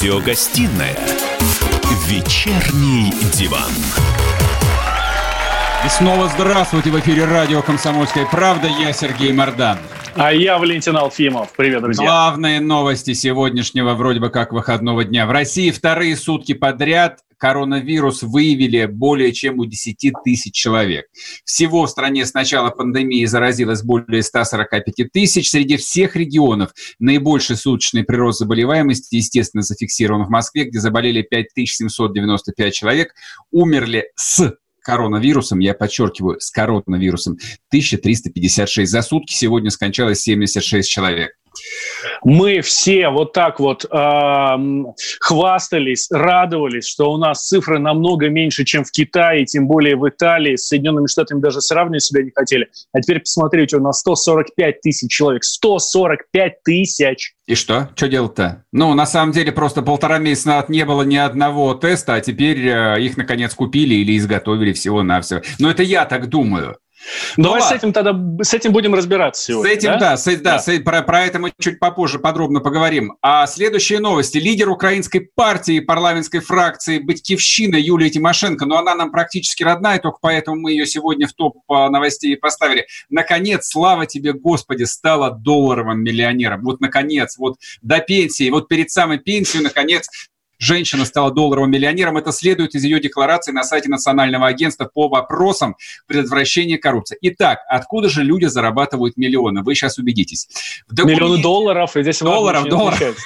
Радиогостинная «Вечерний диван». И снова здравствуйте в эфире радио «Комсомольская правда». Я Сергей Мордан. А я Валентин Алфимов. Привет, друзья. Главные новости сегодняшнего вроде бы как выходного дня. В России вторые сутки подряд коронавирус выявили более чем у 10 тысяч человек. Всего в стране с начала пандемии заразилось более 145 тысяч. Среди всех регионов наибольший суточный прирост заболеваемости, естественно, зафиксирован в Москве, где заболели 5795 человек, умерли с коронавирусом, я подчеркиваю, с коронавирусом 1356. За сутки сегодня скончалось 76 человек. Мы все вот так вот э, хвастались, радовались, что у нас цифры намного меньше, чем в Китае, тем более в Италии, с Соединенными Штатами даже сравнивать себя не хотели. А теперь посмотрите, у нас 145 тысяч человек. 145 тысяч! И что? Что делать-то? Ну, на самом деле, просто полтора месяца не было ни одного теста, а теперь э, их, наконец, купили или изготовили всего-навсего. Но это я так думаю. Ну Давай ну, с этим тогда с этим будем разбираться сегодня. С этим, да, да, с, да, да. С, про, про это мы чуть попозже подробно поговорим. А следующие новости. Лидер украинской партии парламентской фракции «Батькивщина» Юлия Тимошенко, но она нам практически родная, только поэтому мы ее сегодня в топ а, новостей поставили. Наконец, слава тебе, Господи, стала долларовым миллионером. Вот, наконец, вот до пенсии, вот перед самой пенсией, наконец, женщина стала долларовым миллионером. Это следует из ее декларации на сайте Национального агентства по вопросам предотвращения коррупции. Итак, откуда же люди зарабатывают миллионы? Вы сейчас убедитесь. Документе... Миллионы долларов, и здесь долларов, долларов.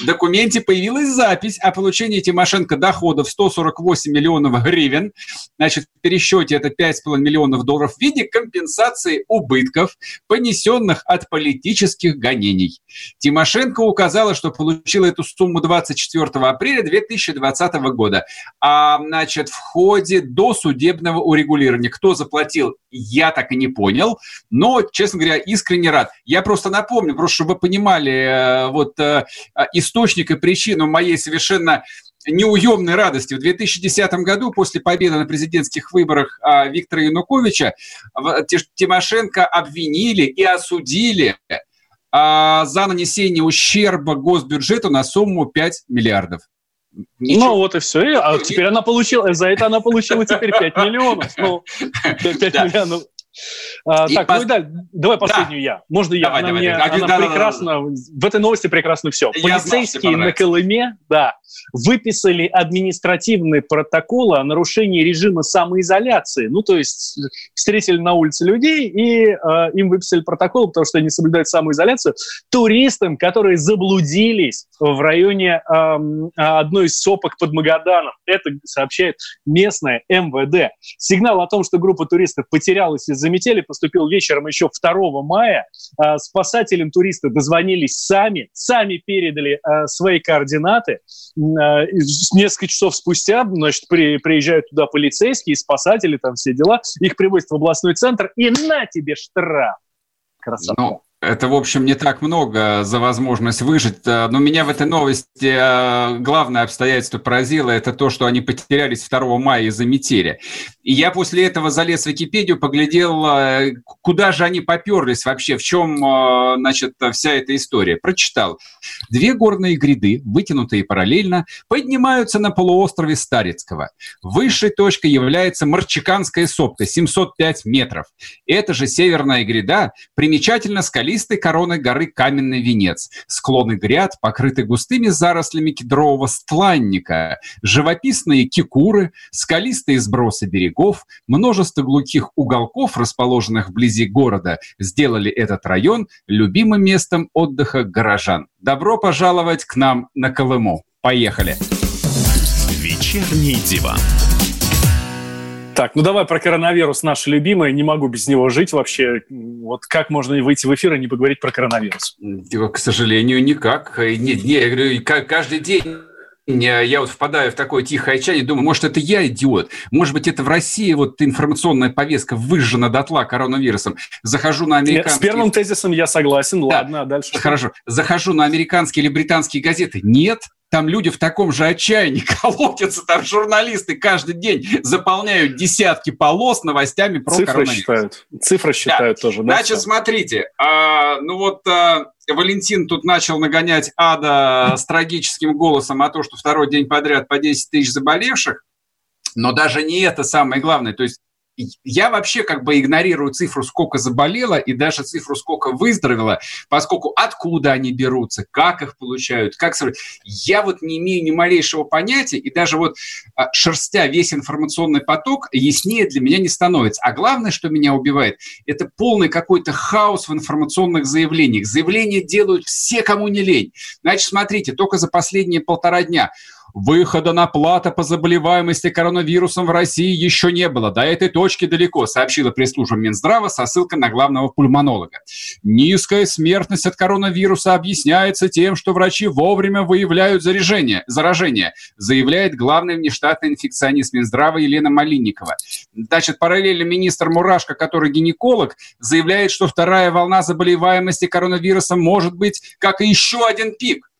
В документе появилась запись о получении Тимошенко доходов 148 миллионов гривен. Значит, в пересчете это 5,5 миллионов долларов в виде компенсации убытков, понесенных от политических гонений. Тимошенко указала, что получила получила эту сумму 24 апреля 2020 года. А, значит, в ходе досудебного урегулирования. Кто заплатил, я так и не понял. Но, честно говоря, искренне рад. Я просто напомню, просто чтобы вы понимали э, вот э, источник и причину моей совершенно неуемной радости. В 2010 году, после победы на президентских выборах а, Виктора Януковича, Тимошенко обвинили и осудили а, за нанесение ущерба госбюджету на сумму 5 миллиардов. Ничего. Ну вот и все. А теперь она получила, за это она получила теперь 5 миллионов. Ну, 5 да. миллионов. А, так, пос... ну и далее, давай последнюю да. я. Можно я? Давай, она давай, мне, давай. Она да, прекрасно, да, да, да. в этой новости прекрасно все. Я Полицейские знал, на Колыме, да, выписали административный протокол о нарушении режима самоизоляции. Ну, то есть встретили на улице людей и э, им выписали протокол, потому что они соблюдают самоизоляцию, туристам, которые заблудились в районе э, одной из сопок под Магаданом. Это сообщает местное МВД. Сигнал о том, что группа туристов потерялась из-за поступил вечером еще 2 мая. Э, спасателям туристы дозвонились сами, сами передали э, свои координаты. Э, несколько часов спустя, значит, при, приезжают туда полицейские, спасатели, там все дела, их привозят в областной центр, и на тебе штраф. Красота. Ну, это, в общем, не так много за возможность выжить. Э, но меня в этой новости э, главное обстоятельство поразило. Это то, что они потерялись 2 мая из-за метели. И я после этого залез в Википедию, поглядел, э, куда же они поперлись вообще, в чем, значит, вся эта история. Прочитал. Две горные гряды, вытянутые параллельно, поднимаются на полуострове Старицкого. Высшей точкой является Марчиканская сопка, 705 метров. Эта же северная гряда примечательно скалистая скалистой короной горы Каменный Венец, склоны гряд, покрыты густыми зарослями кедрового стланника, живописные кикуры, скалистые сбросы берегов, множество глухих уголков, расположенных вблизи города, сделали этот район любимым местом отдыха горожан. Добро пожаловать к нам на Колыму. Поехали! Вечерний диван. Так, ну давай про коронавирус наше любимое. Не могу без него жить вообще. Вот как можно выйти в эфир и не поговорить про коронавирус? К сожалению, никак. Не, не, я говорю, каждый день я вот впадаю в такое тихое отчаяние, думаю, может, это я идиот, может быть, это в России вот информационная повестка выжжена дотла коронавирусом. Захожу на американские... С первым тезисом я согласен, да. ладно, а дальше Хорошо. Захожу на американские или британские газеты. Нет, там люди в таком же отчаянии колотятся, там журналисты каждый день заполняют десятки полос новостями про Цифры коронавирус. считают. Цифры считают да. тоже. Да, Значит, все. смотрите, а, ну вот а, Валентин тут начал нагонять ада с трагическим голосом о том, что второй день подряд по 10 тысяч заболевших, но даже не это самое главное. То есть я вообще как бы игнорирую цифру, сколько заболело, и даже цифру, сколько выздоровело, поскольку откуда они берутся, как их получают, как... Я вот не имею ни малейшего понятия, и даже вот а, шерстя весь информационный поток, яснее для меня не становится. А главное, что меня убивает, это полный какой-то хаос в информационных заявлениях. Заявления делают все, кому не лень. Значит, смотрите, только за последние полтора дня Выхода на плата по заболеваемости коронавирусом в России еще не было. До этой точки далеко, сообщила пресс-служба Минздрава со ссылкой на главного пульмонолога. Низкая смертность от коронавируса объясняется тем, что врачи вовремя выявляют заражение, заражение заявляет главный внештатный инфекционист Минздрава Елена Малинникова. Значит, параллельно министр Мурашко, который гинеколог, заявляет, что вторая волна заболеваемости коронавирусом может быть как и еще один пик.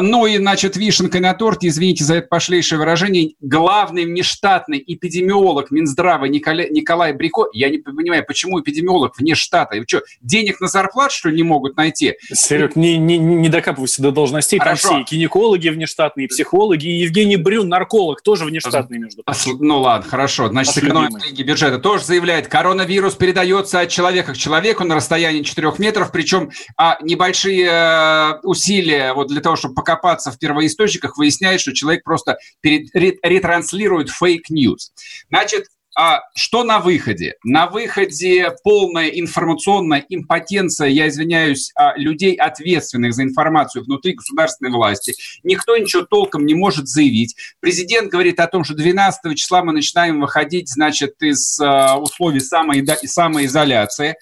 Ну и, значит, вишенкой на торте, извините за это пошлейшее выражение, главный внештатный эпидемиолог Минздрава Николай, Николай Брико, я не понимаю, почему эпидемиолог вне штата? Вы что, денег на зарплату, что ли, не могут найти? Серег, не, не, не докапывайся до должностей, Хорошо. там все, и гинекологи внештатные, и психологи, и Евгений Брюн, нарколог, тоже внештатный, между прочим. Ну ладно, хорошо, значит, экономика бюджета тоже заявляет, коронавирус передается от человека к человеку на расстоянии 4 метров, причем а, небольшие э, усилия вот для того, чтобы покопаться в первоисточниках, выясняет, что человек просто перед, ретранслирует fake news. Значит, а что на выходе? На выходе полная информационная импотенция, я извиняюсь, а, людей, ответственных за информацию внутри государственной власти. Никто ничего толком не может заявить. Президент говорит о том, что 12 числа мы начинаем выходить, значит, из а, условий самоизоляции.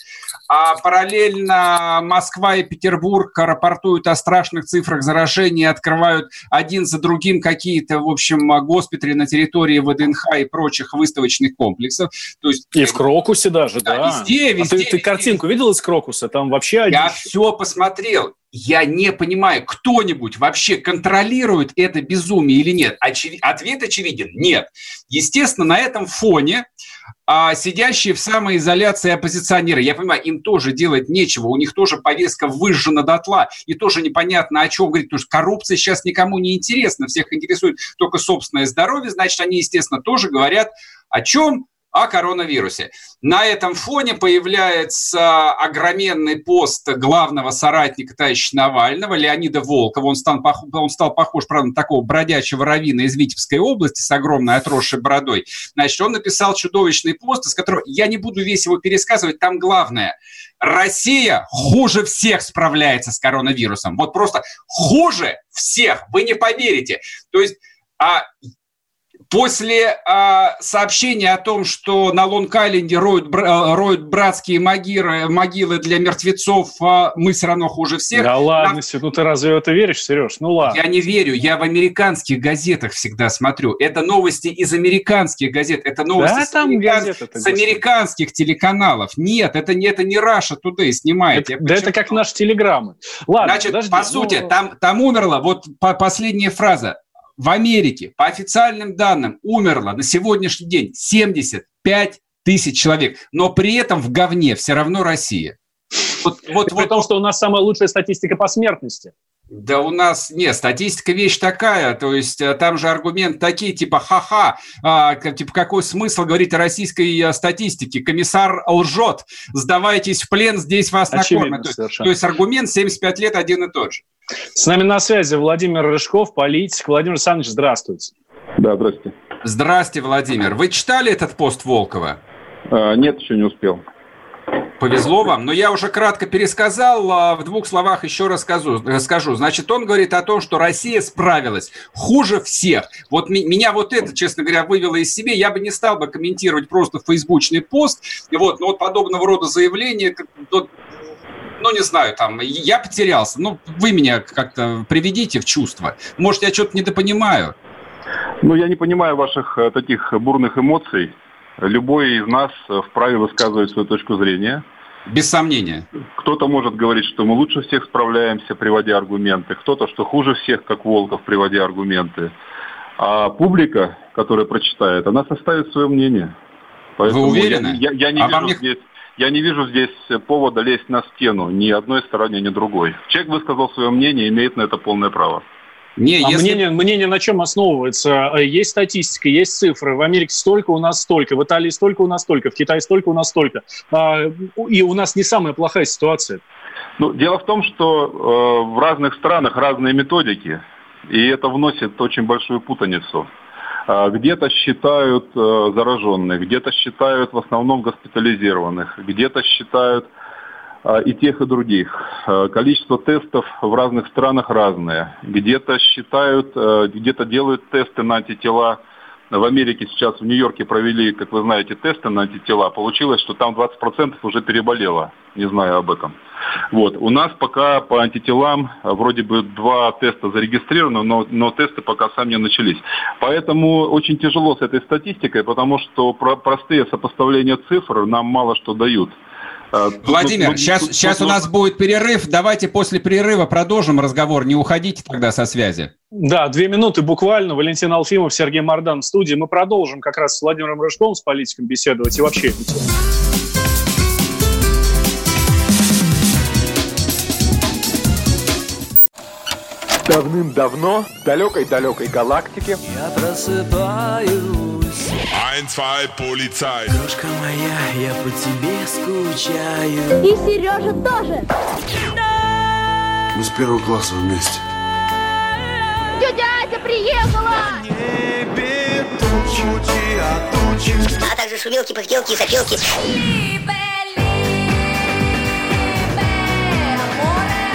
А параллельно Москва и Петербург рапортуют о страшных цифрах заражений, открывают один за другим какие-то, в общем, госпитали на территории ВДНХ и прочих выставочных комплексов. То есть, и в Крокусе даже, да. да. Везде, везде. А ты, везде. ты картинку видел из Крокуса? Там вообще... Я все посмотрел. Я не понимаю, кто-нибудь вообще контролирует это безумие или нет? Очев... Ответ очевиден – нет. Естественно, на этом фоне а, сидящие в самоизоляции оппозиционеры, я понимаю, им тоже делать нечего, у них тоже повестка выжжена дотла, и тоже непонятно, о чем говорить, потому что коррупция сейчас никому не интересна, всех интересует только собственное здоровье, значит, они, естественно, тоже говорят о чем? О коронавирусе. На этом фоне появляется огроменный пост главного соратника товарища Навального, Леонида Волкова. Он стал, он стал похож, правда, на такого бродячего равина из Витебской области с огромной отросшей бородой. Значит, он написал чудовищный пост, из которого я не буду весь его пересказывать, там главное. Россия хуже всех справляется с коронавирусом. Вот просто хуже всех, вы не поверите. То есть а После э, сообщения о том, что на Лонг-Айленде роют, э, роют братские могилы, могилы для мертвецов, э, мы все равно хуже всех. Да ладно, на... ну ты разве в это веришь, Сереж? Ну ладно. Я не верю, я в американских газетах всегда смотрю. Это новости из американских газет, это новости да, с, там американ... с американских телеканалов. Нет, это не, это не Russia Today снимает. Это, да это как наши телеграммы. Ладно, Значит, подожди, по ну... сути, там, там умерло, вот по, последняя фраза, в Америке, по официальным данным, умерло на сегодняшний день 75 тысяч человек, но при этом в говне все равно Россия. Вот, вот, при вот, том, что у нас самая лучшая статистика по смертности. Да у нас, нет, статистика вещь такая, то есть э, там же аргумент такие, типа, ха-ха, а, типа, какой смысл говорить о российской э, статистике? Комиссар лжет, сдавайтесь в плен, здесь вас Очевидно, накормят. То есть, то есть аргумент 75 лет один и тот же. С нами на связи Владимир Рыжков, политик. Владимир Александрович, здравствуйте. Да, здравствуйте. Здравствуйте, Владимир. Вы читали этот пост Волкова? А, нет, еще не успел. Повезло вам, но я уже кратко пересказал, а в двух словах еще расскажу. расскажу. Значит, он говорит о том, что Россия справилась хуже всех. Вот меня вот это, честно говоря, вывело из себя. Я бы не стал бы комментировать просто фейсбучный пост. Вот, но вот подобного рода заявления, ну, не знаю, там, я потерялся. Ну, вы меня как-то приведите в чувство. Может, я что-то недопонимаю. Ну, я не понимаю ваших э, таких бурных эмоций. Любой из нас вправе высказывать свою точку зрения. Без сомнения. Кто-то может говорить, что мы лучше всех справляемся, приводя аргументы. Кто-то, что хуже всех, как Волков, приводя аргументы. А публика, которая прочитает, она составит свое мнение. Поэтому Вы уверены? Я, я, я, не а вижу здесь, я не вижу здесь повода лезть на стену ни одной стороне, ни другой. Человек высказал свое мнение, имеет на это полное право. Не, а если... мнение, мнение на чем основывается? Есть статистика, есть цифры. В Америке столько, у нас столько. В Италии столько, у нас столько. В Китае столько, у нас столько. А, и у нас не самая плохая ситуация. Ну, дело в том, что э, в разных странах разные методики, и это вносит очень большую путаницу. А, где-то считают э, зараженных, где-то считают в основном госпитализированных, где-то считают и тех, и других. А, количество тестов в разных странах разное. Где-то считают, э, где-то делают тесты на антитела. В Америке сейчас в Нью-Йорке провели, как вы знаете, тесты на антитела. Получилось, что там 20% уже переболело, не знаю об этом. Вот. У нас пока по антителам вроде бы два теста зарегистрированы, но, но тесты пока сами не начались. Поэтому очень тяжело с этой статистикой, потому что про простые сопоставления цифр нам мало что дают. А, Владимир, тут, сейчас, тут, сейчас тут, у нас будет перерыв. Давайте после перерыва продолжим разговор. Не уходите тогда со связи. Да, две минуты буквально. Валентин Алфимов, Сергей Мордан в студии. Мы продолжим как раз с Владимиром Рыжковым, с политиком беседовать и вообще Давным-давно в далекой-далекой галактике Я просыпаюсь Ein, zwei, полицай. Крошка моя, я по тебе скучаю. И Сережа тоже. Мы с первого класса вместе. Тетя Ася приехала! Небе тучи, а тучи. А также шумелки, пыхтелки и сопелки.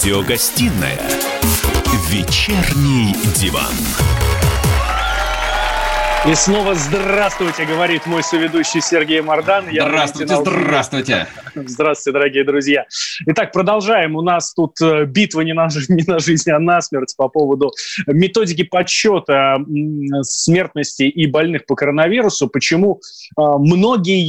Радиогостинная «Вечерний диван». И снова здравствуйте, говорит мой соведущий Сергей Мордан. Я здравствуйте, здравствуйте. Здравствуйте, дорогие друзья. Итак, продолжаем. У нас тут э, битва не на, не на жизнь, а на смерть по поводу методики подсчета смертности и больных по коронавирусу. Почему э, многие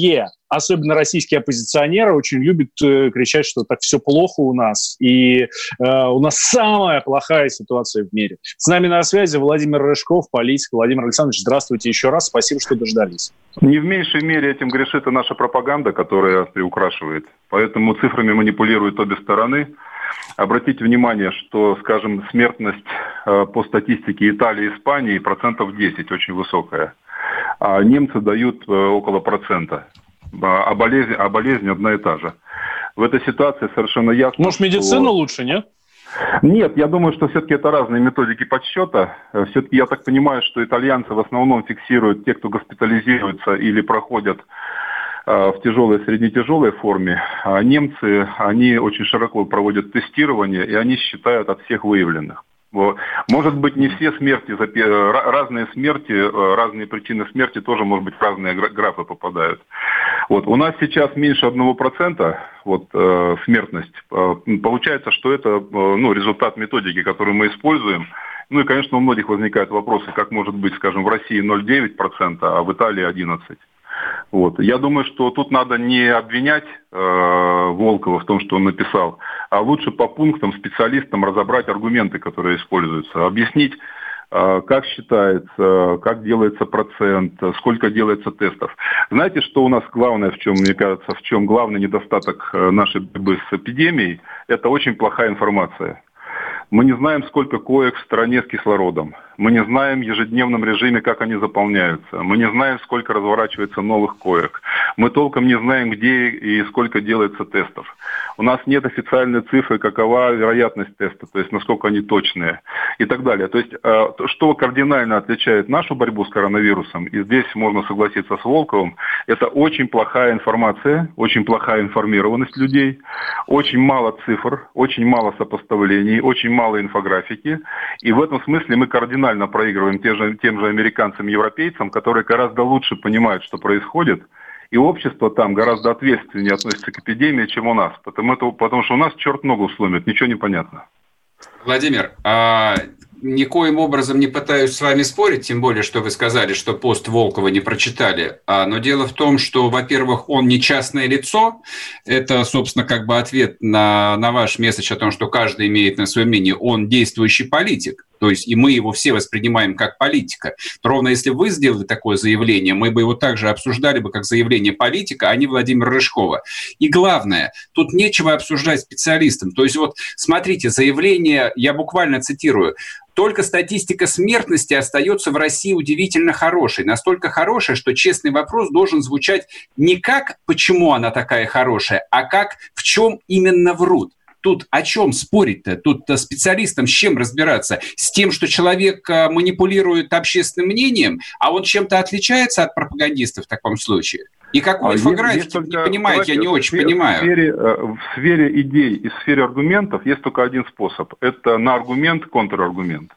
особенно российские оппозиционеры очень любят э, кричать, что так все плохо у нас, и э, у нас самая плохая ситуация в мире. С нами на связи Владимир Рыжков, политик. Владимир Александрович, здравствуйте еще раз, спасибо, что дождались. Не в меньшей мере этим грешит и наша пропаганда, которая приукрашивает. Поэтому цифрами манипулируют обе стороны. Обратите внимание, что, скажем, смертность э, по статистике Италии и Испании процентов 10, очень высокая. А немцы дают э, около процента а болезнь, а болезнь одна и та же. В этой ситуации совершенно ясно, Может, медицина что... лучше, нет? Нет, я думаю, что все-таки это разные методики подсчета. Все-таки я так понимаю, что итальянцы в основном фиксируют те, кто госпитализируется или проходят э, в тяжелой среднетяжелой форме, а немцы, они очень широко проводят тестирование, и они считают от всех выявленных. Может быть, не все смерти, разные смерти, э, разные причины смерти тоже, может быть, в разные графы попадают. Вот. У нас сейчас меньше 1% вот, э, смертность. Э, получается, что это э, ну, результат методики, которую мы используем. Ну и, конечно, у многих возникают вопросы, как может быть, скажем, в России 0,9%, а в Италии 11%. Вот. Я думаю, что тут надо не обвинять э, Волкова в том, что он написал, а лучше по пунктам специалистам разобрать аргументы, которые используются, объяснить, э, как считается, как делается процент, сколько делается тестов. Знаете, что у нас главное, в чем, мне кажется, в чем главный недостаток э, нашей борьбы с эпидемией, это очень плохая информация. Мы не знаем, сколько коек в стране с кислородом. Мы не знаем в ежедневном режиме, как они заполняются. Мы не знаем, сколько разворачивается новых коек. Мы толком не знаем, где и сколько делается тестов. У нас нет официальной цифры, какова вероятность теста, то есть насколько они точные и так далее. То есть э, что кардинально отличает нашу борьбу с коронавирусом, и здесь можно согласиться с Волковым, это очень плохая информация, очень плохая информированность людей, очень мало цифр, очень мало сопоставлений, очень мало инфографики. И в этом смысле мы кардинально проигрываем тем же, тем же американцам европейцам, которые гораздо лучше понимают, что происходит, и общество там гораздо ответственнее относится к эпидемии, чем у нас. Потому, потому что у нас черт ногу сломит, ничего не понятно. Владимир, а никоим образом не пытаюсь с вами спорить, тем более, что вы сказали, что пост Волкова не прочитали. А, но дело в том, что, во-первых, он не частное лицо. Это, собственно, как бы ответ на, на ваш месседж о том, что каждый имеет на свое мнение. Он действующий политик. То есть и мы его все воспринимаем как политика. Ровно если вы сделали такое заявление, мы бы его также обсуждали бы как заявление политика, а не Владимира Рыжкова. И главное, тут нечего обсуждать специалистам. То есть вот смотрите, заявление, я буквально цитирую, только статистика смертности остается в России удивительно хорошей. Настолько хорошей, что честный вопрос должен звучать не как «почему она такая хорошая», а как «в чем именно врут». Тут о чем спорить-то? Тут э, специалистам с чем разбираться? С тем, что человек э, манипулирует общественным мнением, а он чем-то отличается от пропагандистов в таком случае? И какой инфографики, не понимаете, я не очень в понимаю. В сфере, э, в сфере идей и в сфере аргументов есть только один способ. Это на аргумент контраргумент.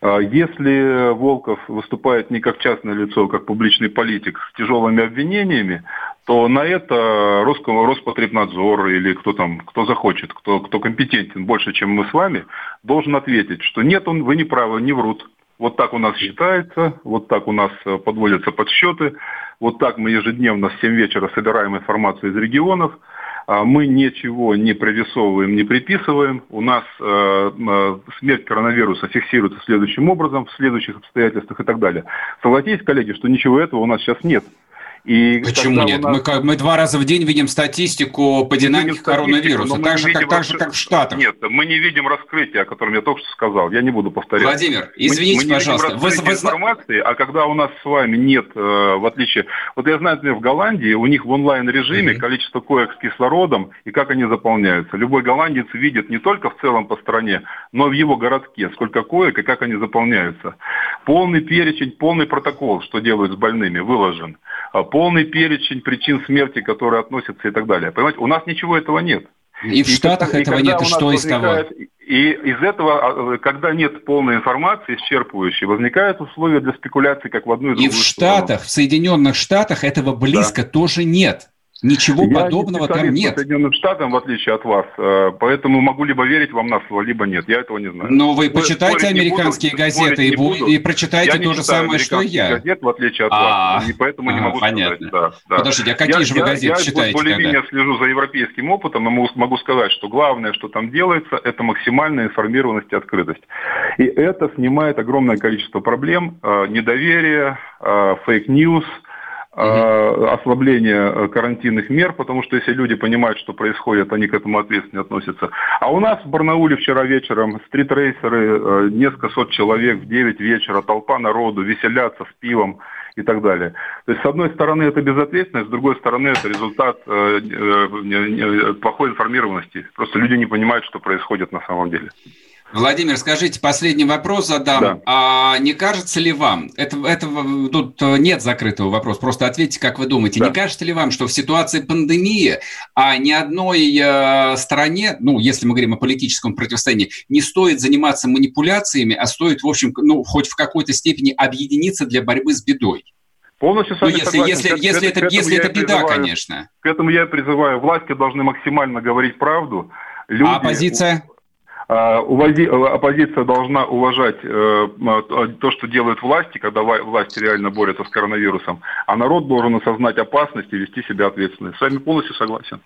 Если Волков выступает не как частное лицо, а как публичный политик с тяжелыми обвинениями, то на это Роском, Роспотребнадзор или кто там, кто захочет, кто, кто компетентен больше, чем мы с вами, должен ответить, что нет, он, вы не правы, не врут. Вот так у нас считается, вот так у нас э, подводятся подсчеты, вот так мы ежедневно в 7 вечера собираем информацию из регионов, а мы ничего не прорисовываем, не приписываем. У нас э, э, смерть коронавируса фиксируется следующим образом, в следующих обстоятельствах и так далее. Согласитесь, коллеги, что ничего этого у нас сейчас нет. И Почему нет? Нас... Мы, мы два раза в день видим статистику по динамике коронавируса, так же, как, так же, как в Штатах. Нет, мы не видим раскрытия, о котором я только что сказал. Я не буду повторять. Владимир, извините, мы, мы пожалуйста. Видим вы, вы... информации, а когда у нас с вами нет, э, в отличие... Вот я знаю, например, в Голландии у них в онлайн-режиме mm-hmm. количество коек с кислородом и как они заполняются. Любой голландец видит не только в целом по стране, но и в его городке, сколько коек и как они заполняются. Полный перечень, полный протокол, что делают с больными, выложен. Полный перечень причин смерти, которые относятся и так далее. Понимаете, у нас ничего этого нет. И, и в Штатах и этого нет, и что из того? И из этого, а, когда нет полной информации, исчерпывающей, возникают условия для спекуляции как в одну и другую И в Штатах, в Соединенных Штатах этого близко да. тоже нет. Ничего я подобного не там нет. Соединенным Штатам, в отличие от вас, э, поэтому могу либо верить вам на слово, либо нет. Я этого не знаю. Но вы почитайте американские буду, газеты и, буду. и прочитайте я то же самое, что я. газет, в отличие от а, вас, и поэтому не могу понятно. сказать. Да, да. Подождите, а какие же вы газеты читаете? Я более-менее слежу за европейским опытом, и могу, могу сказать, что главное, что там делается, это максимальная информированность и открытость. И это снимает огромное количество проблем, э, недоверия, э, fake news – угу. ослабление э, карантинных мер, потому что если люди понимают, что происходит, они к этому ответственно относятся. А у нас в Барнауле вчера вечером стритрейсеры, э, несколько сот человек в 9 вечера, толпа народу, веселятся с пивом и так далее. То есть, с одной стороны, это безответственность, с другой стороны, это результат плохой информированности. Просто люди не понимают, что происходит на самом деле. Владимир, скажите, последний вопрос задам. Да. А не кажется ли вам, это, это, тут нет закрытого вопроса, просто ответьте, как вы думаете, да. не кажется ли вам, что в ситуации пандемии а ни одной э, стране, ну, если мы говорим о политическом противостоянии, не стоит заниматься манипуляциями, а стоит, в общем, ну, хоть в какой-то степени объединиться для борьбы с бедой? Полностью с вами ну, если, согласен. Если, к, если, это, если это беда, призываю, конечно. К этому я призываю. Власти должны максимально говорить правду. Люди, а оппозиция? А, оппозиция должна уважать э, то, что делают власти, когда власти реально борются с коронавирусом, а народ должен осознать опасность и вести себя ответственно. С вами полностью согласен.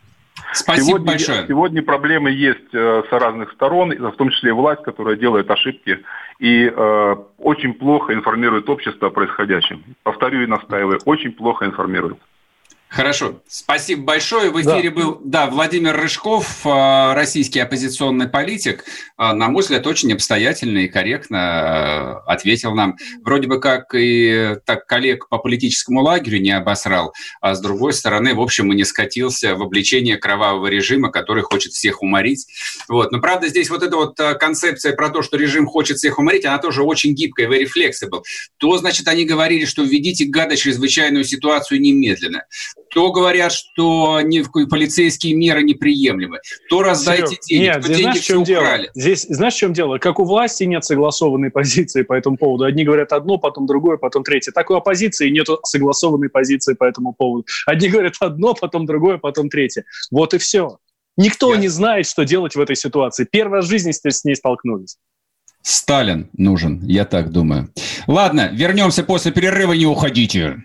Спасибо сегодня, большое. Сегодня проблемы есть э, с разных сторон, в том числе и власть, которая делает ошибки и э, очень плохо информирует общество о происходящем. Повторю и настаиваю, очень плохо информирует. Хорошо. Спасибо большое. В эфире да. был, да, Владимир Рыжков, э, российский оппозиционный политик. Э, на мой взгляд, очень обстоятельно и корректно э, ответил нам. Вроде бы как и так коллег по политическому лагерю не обосрал, а с другой стороны, в общем, и не скатился в обличение кровавого режима, который хочет всех уморить. Вот. Но, правда, здесь вот эта вот концепция про то, что режим хочет всех уморить, она тоже очень гибкая, very flexible. То, значит, они говорили, что введите гада чрезвычайную ситуацию немедленно то говорят, что не, полицейские меры неприемлемы, то раздайте Серег, деньги, нет, то деньги знаешь, все украли. Дело? Здесь, знаешь, в чем дело? Как у власти нет согласованной позиции по этому поводу. Одни говорят одно, потом другое, потом третье. Так у оппозиции нет согласованной позиции по этому поводу. Одни говорят одно, потом другое, потом третье. Вот и все. Никто Я... не знает, что делать в этой ситуации. Первый раз в жизни с ней столкнулись. Сталин нужен, я так думаю. Ладно, вернемся после перерыва, не уходите.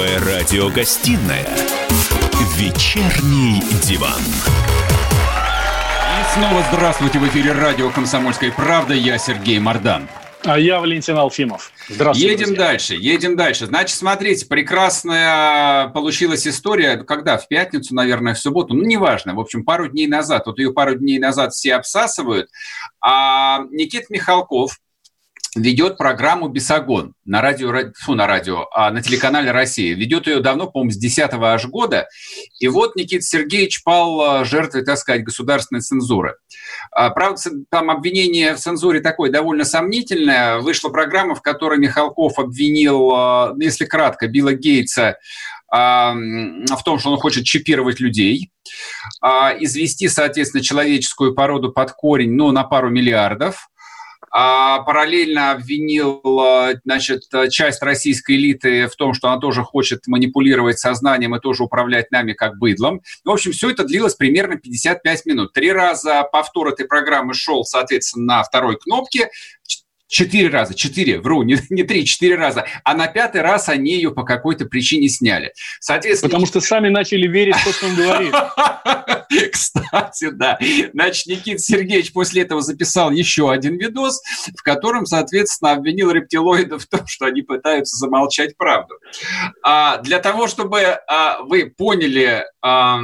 Первая радиогостинная «Вечерний диван». И снова здравствуйте в эфире радио «Комсомольская правда». Я Сергей Мордан. А я Валентин Алфимов. Здравствуйте. Едем друзья. дальше, едем дальше. Значит, смотрите, прекрасная получилась история. Когда? В пятницу, наверное, в субботу. Ну, неважно. В общем, пару дней назад. Вот ее пару дней назад все обсасывают. А Никит Михалков, ведет программу «Бесогон» на радио, фу, на радио, а на телеканале «Россия». Ведет ее давно, по-моему, с 10 аж года. И вот Никита Сергеевич пал а, жертвой, так сказать, государственной цензуры. А, правда, там обвинение в цензуре такое довольно сомнительное. Вышла программа, в которой Михалков обвинил, а, если кратко, Билла Гейтса в том, что он хочет чипировать людей, извести, соответственно, человеческую породу под корень, ну, на пару миллиардов, а параллельно обвинил э, значит, часть российской элиты в том, что она тоже хочет манипулировать сознанием и тоже управлять нами как быдлом. В общем, все это длилось примерно 55 минут. Три раза повтор этой программы шел, соответственно, на второй кнопке. Четыре раза, четыре, вру, не, не три, четыре раза. А на пятый раз они ее по какой-то причине сняли. Соответственно... Потому что сами начали верить в то, что он говорит. Кстати, да. Значит, Никита Сергеевич после этого записал еще один видос, в котором, соответственно, обвинил рептилоидов в том, что они пытаются замолчать правду. А для того, чтобы а, вы поняли а,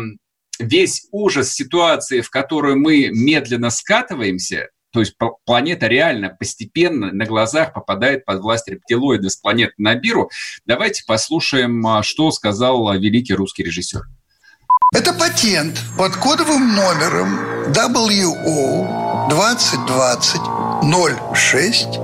весь ужас ситуации, в которую мы медленно скатываемся, то есть планета реально постепенно на глазах попадает под власть рептилоида с планеты Набиру. Давайте послушаем, а, что сказал великий русский режиссер. Это патент под кодовым номером WO 2020 06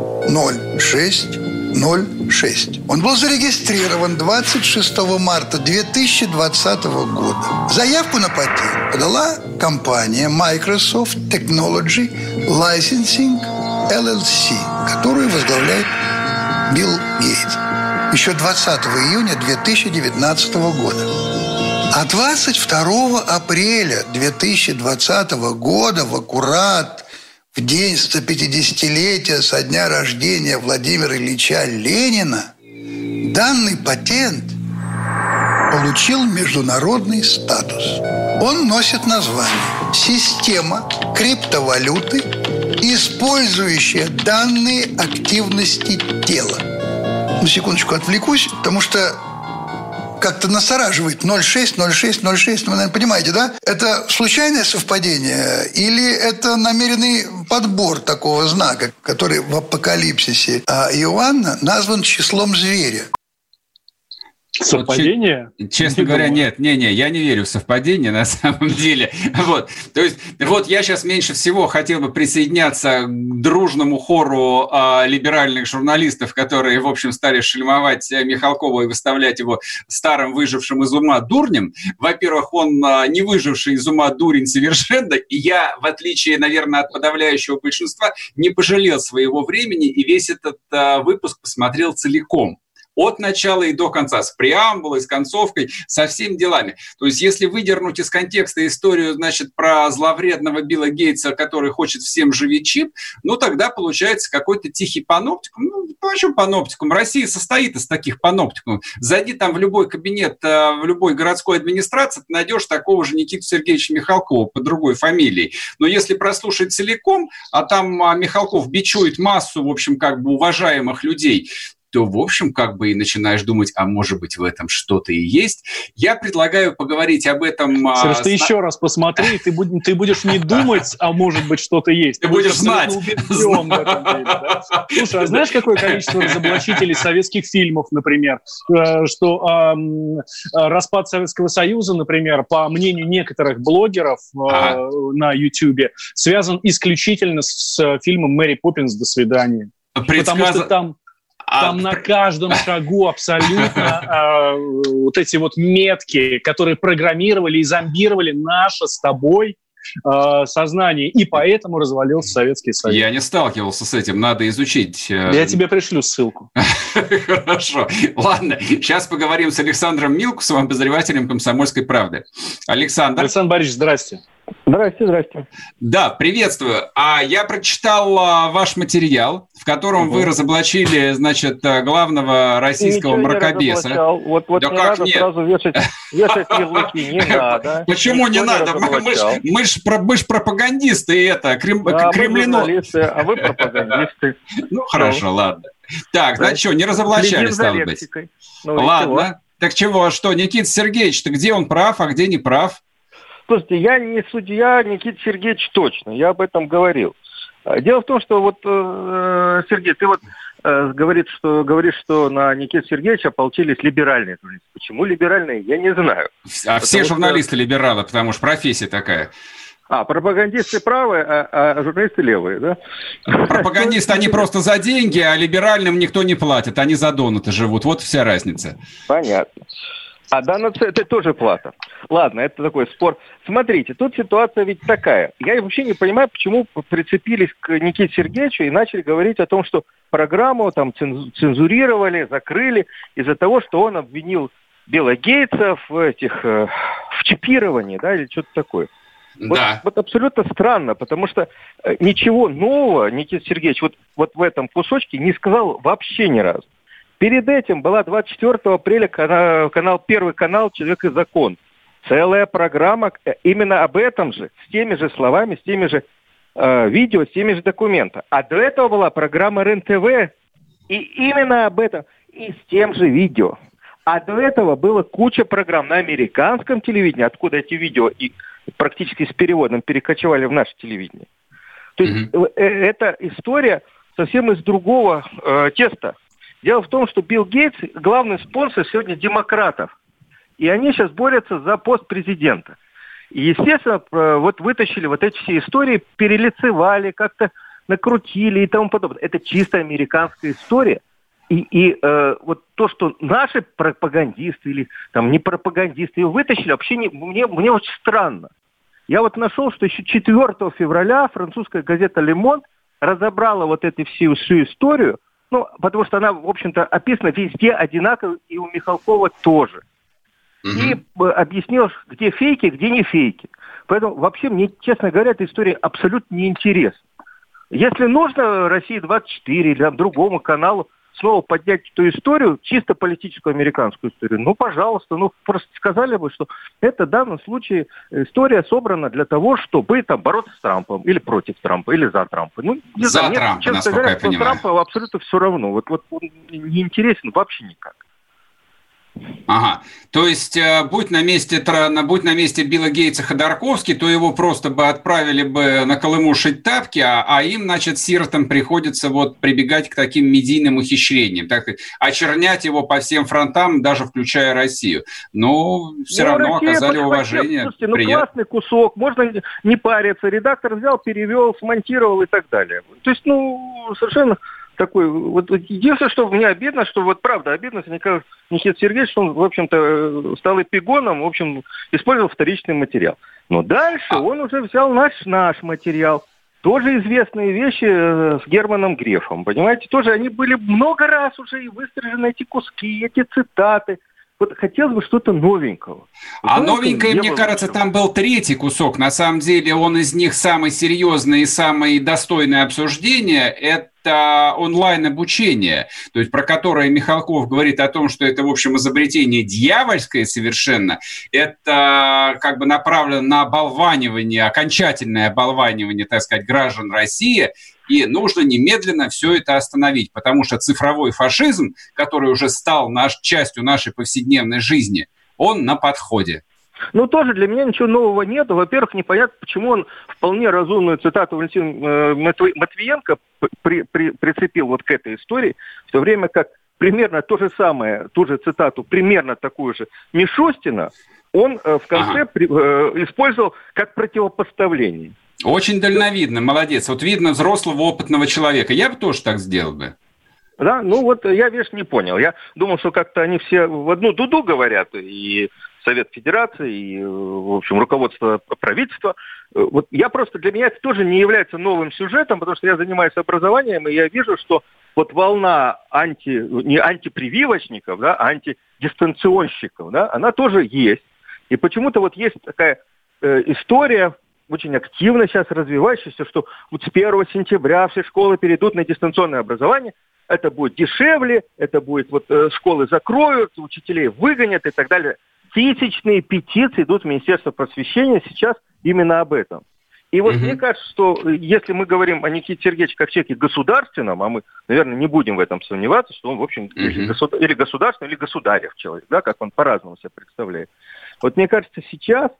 06 06. Он был зарегистрирован 26 марта 2020 года. Заявку на патент подала компания Microsoft Technology Licensing LLC, которую возглавляет Билл Гейтс. Еще 20 июня 2019 года. А 22 апреля 2020 года в аккурат в день 150-летия со дня рождения Владимира Ильича Ленина данный патент получил международный статус. Он носит название «Система криптовалюты, использующая данные активности тела». На секундочку отвлекусь, потому что как-то настораживает 0,6, 0,6, 0,6. Вы, наверное, понимаете, да? Это случайное совпадение или это намеренный подбор такого знака, который в апокалипсисе а Иоанна назван числом зверя? Совпадение? Вот, честно не говоря, думаю. нет, не, не, я не верю в совпадение на самом деле. Вот, то есть, вот я сейчас меньше всего хотел бы присоединяться к дружному хору а, либеральных журналистов, которые, в общем, стали шельмовать Михалкова и выставлять его старым выжившим из ума дурнем. Во-первых, он а, не выживший из ума дурень совершенно, и я, в отличие, наверное, от подавляющего большинства, не пожалел своего времени и весь этот а, выпуск посмотрел целиком от начала и до конца, с преамбулой, с концовкой, со всеми делами. То есть если выдернуть из контекста историю, значит, про зловредного Билла Гейтса, который хочет всем живи чип, ну тогда получается какой-то тихий паноптикум. Ну, почему паноптикум? Россия состоит из таких паноптикумов. Зайди там в любой кабинет, э, в любой городской администрации, ты найдешь такого же Никиту Сергеевича Михалкова по другой фамилии. Но если прослушать целиком, а там а, Михалков бичует массу, в общем, как бы уважаемых людей, то, в общем, как бы и начинаешь думать, а может быть в этом что-то и есть. Я предлагаю поговорить об этом... А, Сереж, ты с... еще раз посмотри, ты, будь, ты будешь не думать, а может быть что-то есть. Ты, будешь знать. Слушай, а знаешь, какое количество разоблачителей советских фильмов, например, э, что э, распад Советского Союза, например, по мнению некоторых блогеров э, ага. на YouTube, связан исключительно с фильмом «Мэри Поппинс. До свидания». Предсказ... Потому что там там а... на каждом шагу абсолютно э, вот эти вот метки, которые программировали и зомбировали наше с тобой э, сознание, и поэтому развалился Советский Союз. Я не сталкивался с этим, надо изучить. Э, Я тебе пришлю ссылку. Хорошо. Ладно, сейчас поговорим с Александром Милкусовым, обозревателем «Комсомольской правды». Александр. Александр Борисович, здрасте. Здрасте, здрасте. Да, приветствую. А я прочитал а, ваш материал, в котором угу. вы разоблачили, значит, э, главного российского Ничего мракобеса. Не вот, вот да не как надо нет? сразу вешать, вешать ярлыки, не надо. Почему не надо? Мы ж, мы ж, мы ж пропагандисты это, крем, да, кремлину. а вы пропагандисты. Ну, хорошо, ладно. Так, значит, что, не разоблачали, стало быть? Ну, ладно. Так чего, что, Никита Сергеевич, то где он прав, а где не прав? Слушайте, я не судья Никита Сергеевич точно, я об этом говорил. А, дело в том, что вот, э, Сергей, ты вот э, говорит, что, говоришь, что на Никита Сергеевича ополчились либеральные журналисты. Почему либеральные, я не знаю. А все журналисты что... либералы, потому что профессия такая. А, пропагандисты правые, а, а журналисты левые, да? Пропагандисты, они просто за деньги, а либеральным никто не платит, они за донаты живут. Вот вся разница. Понятно. А данная это тоже плата. Ладно, это такой спор. Смотрите, тут ситуация ведь такая. Я вообще не понимаю, почему прицепились к Никите Сергеевичу и начали говорить о том, что программу там цензурировали, закрыли из-за того, что он обвинил Билла Гейтса в этих э, в чипировании, да, или что-то такое. Вот, да. вот абсолютно странно, потому что э, ничего нового Никита Сергеевич вот, вот в этом кусочке не сказал вообще ни разу. Перед этим была 24 апреля канал, канал Первый канал «Человек и закон». Целая программа э, именно об этом же, с теми же словами, с теми же э, видео, с теми же документами. А до этого была программа РЕН-ТВ, и именно об этом, и с тем же видео. А до этого было куча программ на американском телевидении, откуда эти видео и практически с переводом перекочевали в наше телевидение. То есть mm-hmm. эта история совсем из другого э, теста. Дело в том, что Билл Гейтс главный спонсор сегодня демократов. И они сейчас борются за пост президента. И, естественно, вот вытащили вот эти все истории, перелицевали, как-то накрутили и тому подобное. Это чисто американская история. И, и э, вот то, что наши пропагандисты или там не пропагандисты его вытащили, вообще не, мне, мне очень странно. Я вот нашел, что еще 4 февраля французская газета «Лемон» разобрала вот эту всю, всю историю – ну, потому что она, в общем-то, описана везде одинаково, и у Михалкова тоже. Угу. И э, объяснил, где фейки, где не фейки. Поэтому вообще мне, честно говоря, эта история абсолютно неинтересна. Если нужно России 24 или другому каналу снова поднять эту историю, чисто политическую американскую историю, ну, пожалуйста, ну, просто сказали бы, что это в данном случае история собрана для того, чтобы там бороться с Трампом, или против Трампа, или за Трампа. Ну, не за знаю, Трампа, честно говоря, я Трампа абсолютно все равно. Вот, вот он не интересен вообще никак. Ага. То есть, э, будь на месте, будь на месте Билла Гейтса Ходорковский, то его просто бы отправили бы на Колыму шить тапки, а, а им, значит, сиротам приходится вот прибегать к таким медийным ухищрениям, так очернять его по всем фронтам, даже включая Россию. Но все ну, равно Россия оказали уважение. Слушайте, ну Прият... классный кусок, можно не париться. Редактор взял, перевел, смонтировал и так далее. То есть, ну, совершенно такой, вот единственное, что мне обидно, что вот правда обидно, мне кажется, Никита Сергеевич, что он, в общем-то, стал эпигоном, в общем, использовал вторичный материал. Но дальше он уже взял наш, наш материал. Тоже известные вещи э, с Германом Грефом, понимаете? Тоже они были много раз уже и выстражены эти куски, эти цитаты – вот хотелось бы что-то новенького. А Знаете, новенькое, мне кажется, там был третий кусок. На самом деле он из них самый серьезный и самый достойный обсуждения. Это онлайн-обучение, то есть про которое Михалков говорит о том, что это, в общем, изобретение дьявольское совершенно. Это как бы направлено на оболванивание, окончательное оболванивание, так сказать, граждан России и нужно немедленно все это остановить, потому что цифровой фашизм, который уже стал наш, частью нашей повседневной жизни, он на подходе. Ну, тоже для меня ничего нового нет. Во-первых, непонятно, почему он вполне разумную цитату Валентина э, Матвиенко при, при, прицепил вот к этой истории, в то время как примерно то же самое, ту же цитату, примерно такую же Мишустина, он э, в конце ага. при, э, использовал как противопоставление. Очень дальновидно, молодец. Вот видно взрослого опытного человека. Я бы тоже так сделал бы. Да, ну вот я, видишь, не понял. Я думал, что как-то они все в одну дуду говорят, и Совет Федерации, и, в общем, руководство правительства. Вот я просто, для меня это тоже не является новым сюжетом, потому что я занимаюсь образованием, и я вижу, что вот волна анти, не антипрививочников, да, а антидистанционщиков, да, она тоже есть. И почему-то вот есть такая э, история очень активно сейчас развивающийся, что вот с 1 сентября все школы перейдут на дистанционное образование, это будет дешевле, это будет вот э, школы закроют, учителей выгонят и так далее. Тысячные петиции идут в Министерство просвещения сейчас именно об этом. И вот угу. мне кажется, что э, если мы говорим о Никите Сергеевиче как человеке государственном, а мы, наверное, не будем в этом сомневаться, что он, в общем, угу. или государственный, или государев человек, да, как он по-разному себя представляет. Вот мне кажется, сейчас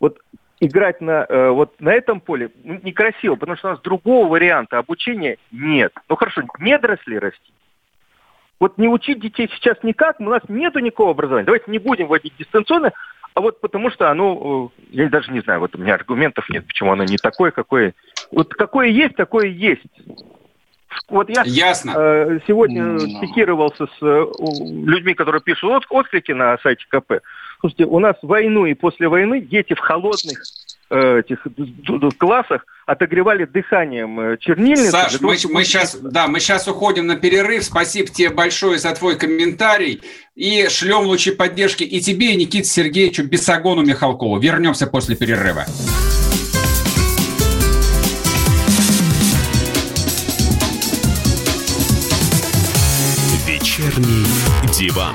вот играть на, э, вот на этом поле некрасиво, потому что у нас другого варианта обучения нет. Ну хорошо, недоросли расти. Вот не учить детей сейчас никак, у нас нету никакого образования. Давайте не будем вводить дистанционно, а вот потому что оно, э, я даже не знаю, вот у меня аргументов нет, почему оно не такое, какое... Вот какое есть, такое есть. Вот я Ясно. Э, сегодня mm. пикировался с э, людьми, которые пишут от, отклики на сайте КП. Слушайте, у нас войну и после войны дети в холодных этих классах отогревали дыханием э, чернильницы. Саш, того, мы, чтобы... мы, сейчас, да, мы сейчас уходим на перерыв. Спасибо тебе большое за твой комментарий. И шлем лучи поддержки и тебе, и Никите Сергеевичу Бесогону Михалкову. Вернемся после перерыва. Вечерний диван.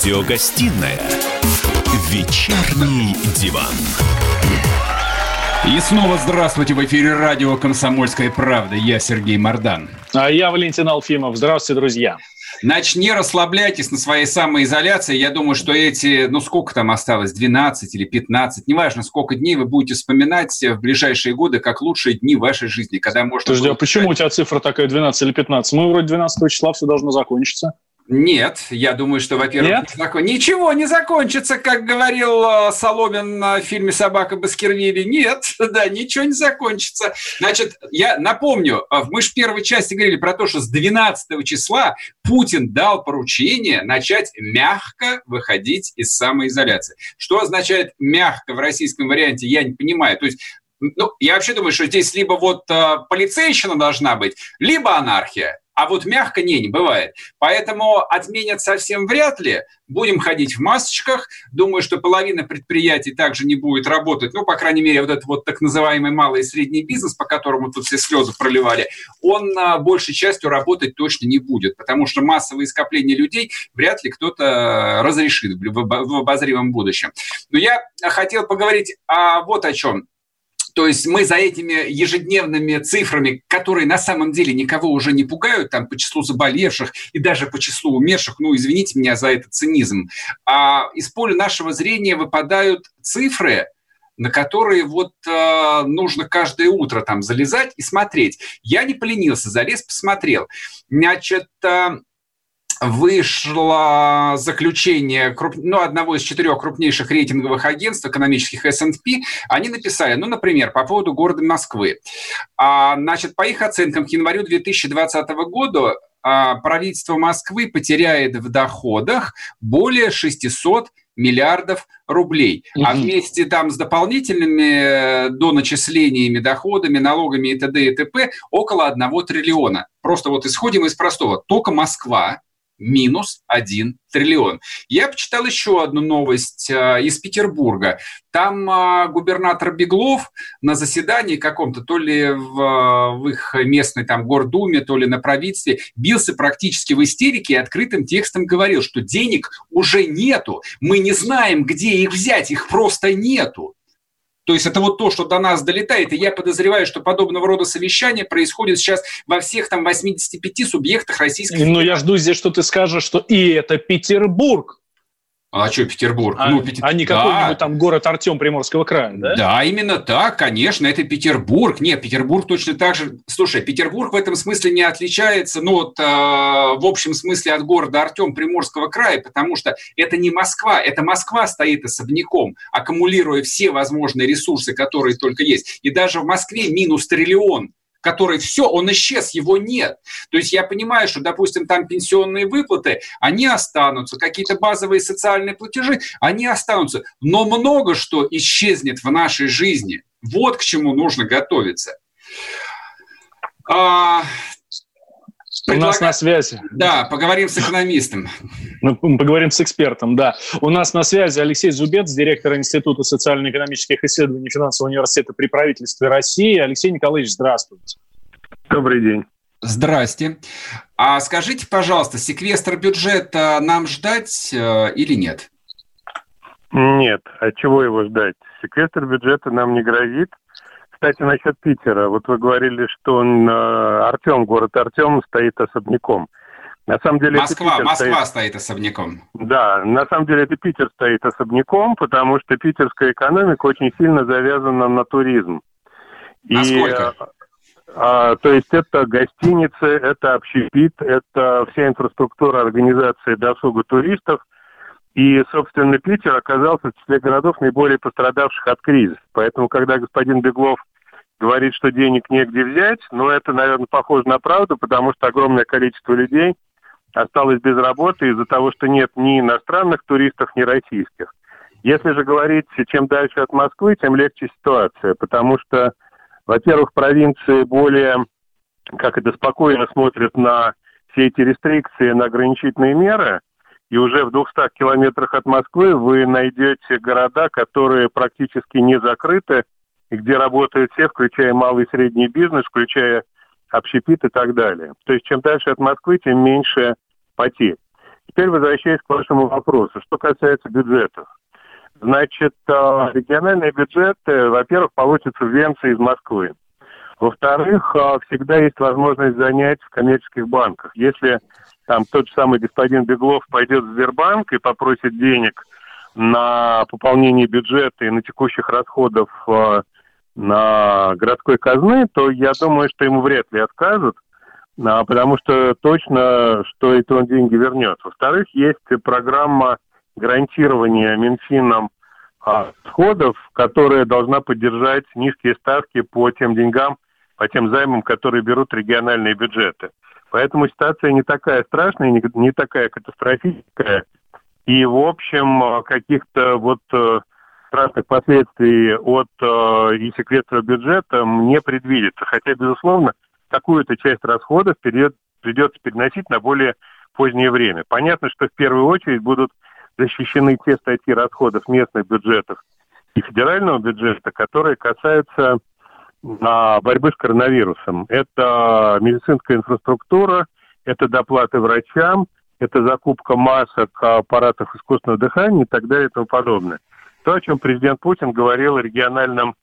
Радиогостинная «Вечерний диван». И снова здравствуйте в эфире радио «Комсомольская правда». Я Сергей Мордан. А я Валентин Алфимов. Здравствуйте, друзья. Значит, не расслабляйтесь на своей самоизоляции. Я думаю, что эти, ну сколько там осталось, 12 или 15, неважно, сколько дней вы будете вспоминать в ближайшие годы как лучшие дни вашей жизни, когда можно... Подожди, а почему у тебя цифра такая 12 или 15? Мы вроде 12 числа все должно закончиться. Нет, я думаю, что, во-первых, не закон... ничего не закончится, как говорил э, Соломин в фильме «Собака Баскервилли». Нет, да, ничего не закончится. Значит, я напомню, э, мы же в первой части говорили про то, что с 12 числа Путин дал поручение начать мягко выходить из самоизоляции. Что означает мягко в российском варианте, я не понимаю. То есть ну, я вообще думаю, что здесь либо вот э, полицейщина должна быть, либо анархия. А вот мягко не, не бывает. Поэтому отменят совсем вряд ли. Будем ходить в масочках. Думаю, что половина предприятий также не будет работать. Ну, по крайней мере, вот этот вот так называемый малый и средний бизнес, по которому тут все слезы проливали, он а, большей частью работать точно не будет. Потому что массовые скопления людей вряд ли кто-то разрешит в обозримом будущем. Но я хотел поговорить о вот о чем. То есть мы за этими ежедневными цифрами, которые на самом деле никого уже не пугают, там по числу заболевших и даже по числу умерших, ну, извините меня за этот цинизм, а из поля нашего зрения выпадают цифры, на которые вот э, нужно каждое утро там залезать и смотреть. Я не поленился, залез, посмотрел. Значит, э, вышло заключение круп... ну, одного из четырех крупнейших рейтинговых агентств экономических S&P. Они написали, ну, например, по поводу города Москвы. А, значит, по их оценкам, к январю 2020 года а, правительство Москвы потеряет в доходах более 600 миллиардов рублей. Угу. А вместе там с дополнительными э, доначислениями, доходами, налогами и т.д. и т.п. около 1 триллиона. Просто вот исходим из простого. Только Москва минус 1 триллион. Я почитал еще одну новость э, из Петербурга. Там э, губернатор Беглов на заседании каком-то, то ли в, в их местной там гордуме, то ли на правительстве, бился практически в истерике и открытым текстом говорил, что денег уже нету, мы не знаем, где их взять, их просто нету. То есть это вот то, что до нас долетает, и я подозреваю, что подобного рода совещания происходит сейчас во всех там 85 субъектах российской Ну, я жду здесь, что ты скажешь, что и это Петербург. А что Петербург? А, ну, Петер... а не какой-нибудь да. там город Артем Приморского края, да? Да, именно так, конечно, это Петербург. Нет, Петербург точно так же... Слушай, Петербург в этом смысле не отличается, ну, вот, э, в общем смысле от города Артем Приморского края, потому что это не Москва, это Москва стоит особняком, аккумулируя все возможные ресурсы, которые только есть. И даже в Москве минус триллион который все, он исчез, его нет. То есть я понимаю, что, допустим, там пенсионные выплаты, они останутся, какие-то базовые социальные платежи, они останутся. Но много что исчезнет в нашей жизни. Вот к чему нужно готовиться. А, у нас на связи. Да, поговорим с экономистом. Мы поговорим с экспертом, да. У нас на связи Алексей Зубец, директор Института социально-экономических исследований Финансового университета при правительстве России. Алексей Николаевич, здравствуйте. Добрый день. Здрасте. А скажите, пожалуйста, секвестр бюджета нам ждать э, или нет? Нет. А чего его ждать? Секвестр бюджета нам не грозит. Кстати, насчет Питера. Вот вы говорили, что он, э, Артем, город Артем стоит особняком. На самом деле Москва, Москва стоит... стоит особняком. Да, на самом деле это Питер стоит особняком, потому что питерская экономика очень сильно завязана на туризм. Насколько? И, а, то есть это гостиницы, это общепит, это вся инфраструктура организации досуга туристов – и, собственно, Питер оказался в числе городов наиболее пострадавших от кризиса. Поэтому, когда господин Беглов говорит, что денег негде взять, ну, это, наверное, похоже на правду, потому что огромное количество людей осталось без работы из-за того, что нет ни иностранных туристов, ни российских. Если же говорить, чем дальше от Москвы, тем легче ситуация, потому что, во-первых, провинции более, как это, спокойно смотрят на все эти рестрикции, на ограничительные меры – и уже в 200 километрах от Москвы вы найдете города, которые практически не закрыты, и где работают все, включая малый и средний бизнес, включая общепит и так далее. То есть чем дальше от Москвы, тем меньше потерь. Теперь возвращаясь к вашему вопросу. Что касается бюджетов. Значит, а, региональные бюджеты, во-первых, получатся в Венции из Москвы. Во-вторых, а, всегда есть возможность занять в коммерческих банках. Если там тот же самый господин Беглов пойдет в Сбербанк и попросит денег на пополнение бюджета и на текущих расходов э, на городской казны, то я думаю, что ему вряд ли откажут. а, потому что точно, что это он деньги вернет. Во-вторых, есть программа гарантирования Минфином а, сходов, которая должна поддержать низкие ставки по тем деньгам, по тем займам, которые берут региональные бюджеты. Поэтому ситуация не такая страшная, не, не такая катастрофическая. И, в общем, каких-то вот э, страшных последствий от э, и секретного бюджета не предвидится. Хотя, безусловно, какую-то часть расходов придется переносить на более позднее время. Понятно, что в первую очередь будут защищены те статьи расходов местных бюджетов и федерального бюджета, которые касаются борьбы с коронавирусом. Это медицинская инфраструктура, это доплаты врачам, это закупка масок, аппаратов искусственного дыхания и так далее и тому подобное. То, о чем президент Путин говорил региональным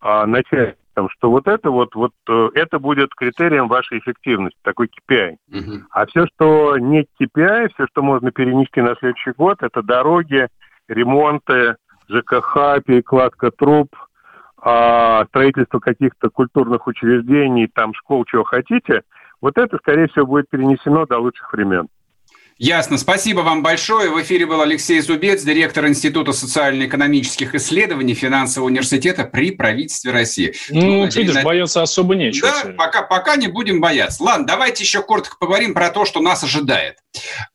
а, начальникам что вот это вот, вот э, это будет критерием вашей эффективности, такой KPI. Угу. А все, что не KPI, все, что можно перенести на следующий год, это дороги, ремонты, ЖКХ, перекладка труб, строительство каких-то культурных учреждений, там школ, чего хотите, вот это, скорее всего, будет перенесено до лучших времен. Ясно. Спасибо вам большое. В эфире был Алексей Зубец, директор Института социально-экономических исследований Финансового университета при правительстве России. Ну, ну видишь, на... бояться особо нечего. Да, пока, пока не будем бояться. Ладно, давайте еще коротко поговорим про то, что нас ожидает.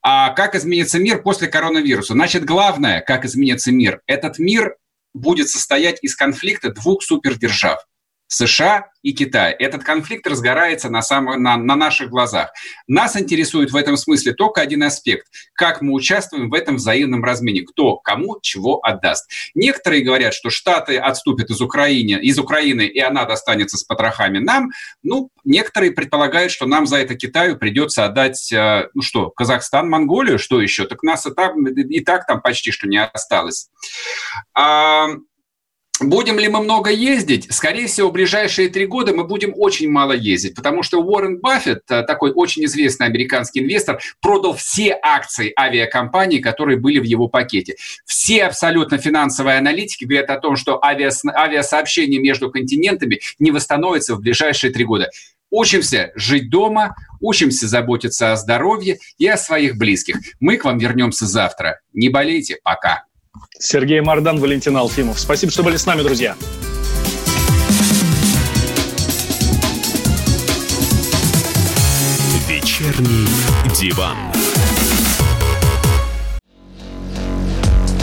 А как изменится мир после коронавируса? Значит, главное, как изменится мир. Этот мир будет состоять из конфликта двух супердержав. США и Китай. Этот конфликт разгорается на, сам, на, на наших глазах. Нас интересует в этом смысле только один аспект. Как мы участвуем в этом взаимном размене. Кто кому чего отдаст. Некоторые говорят, что Штаты отступят из Украины, из Украины и она достанется с потрохами нам. Ну, некоторые предполагают, что нам за это Китаю придется отдать, э, ну что, Казахстан, Монголию, что еще? Так нас и так, и так там почти что не осталось. А, Будем ли мы много ездить? Скорее всего, в ближайшие три года мы будем очень мало ездить, потому что Уоррен Баффет, э, такой очень известный американский инвестор, продал все акции авиакомпаний, которые были в его пакете. Все абсолютно финансовые аналитики говорят о том, что авиас, авиасообщение между континентами не восстановится в ближайшие три года. Учимся жить дома, учимся заботиться о здоровье и о своих близких. Мы к вам вернемся завтра. Не болейте. Пока. Сергей Мардан, Валентин Алфимов. Спасибо, что были с нами, друзья. Вечерний диван.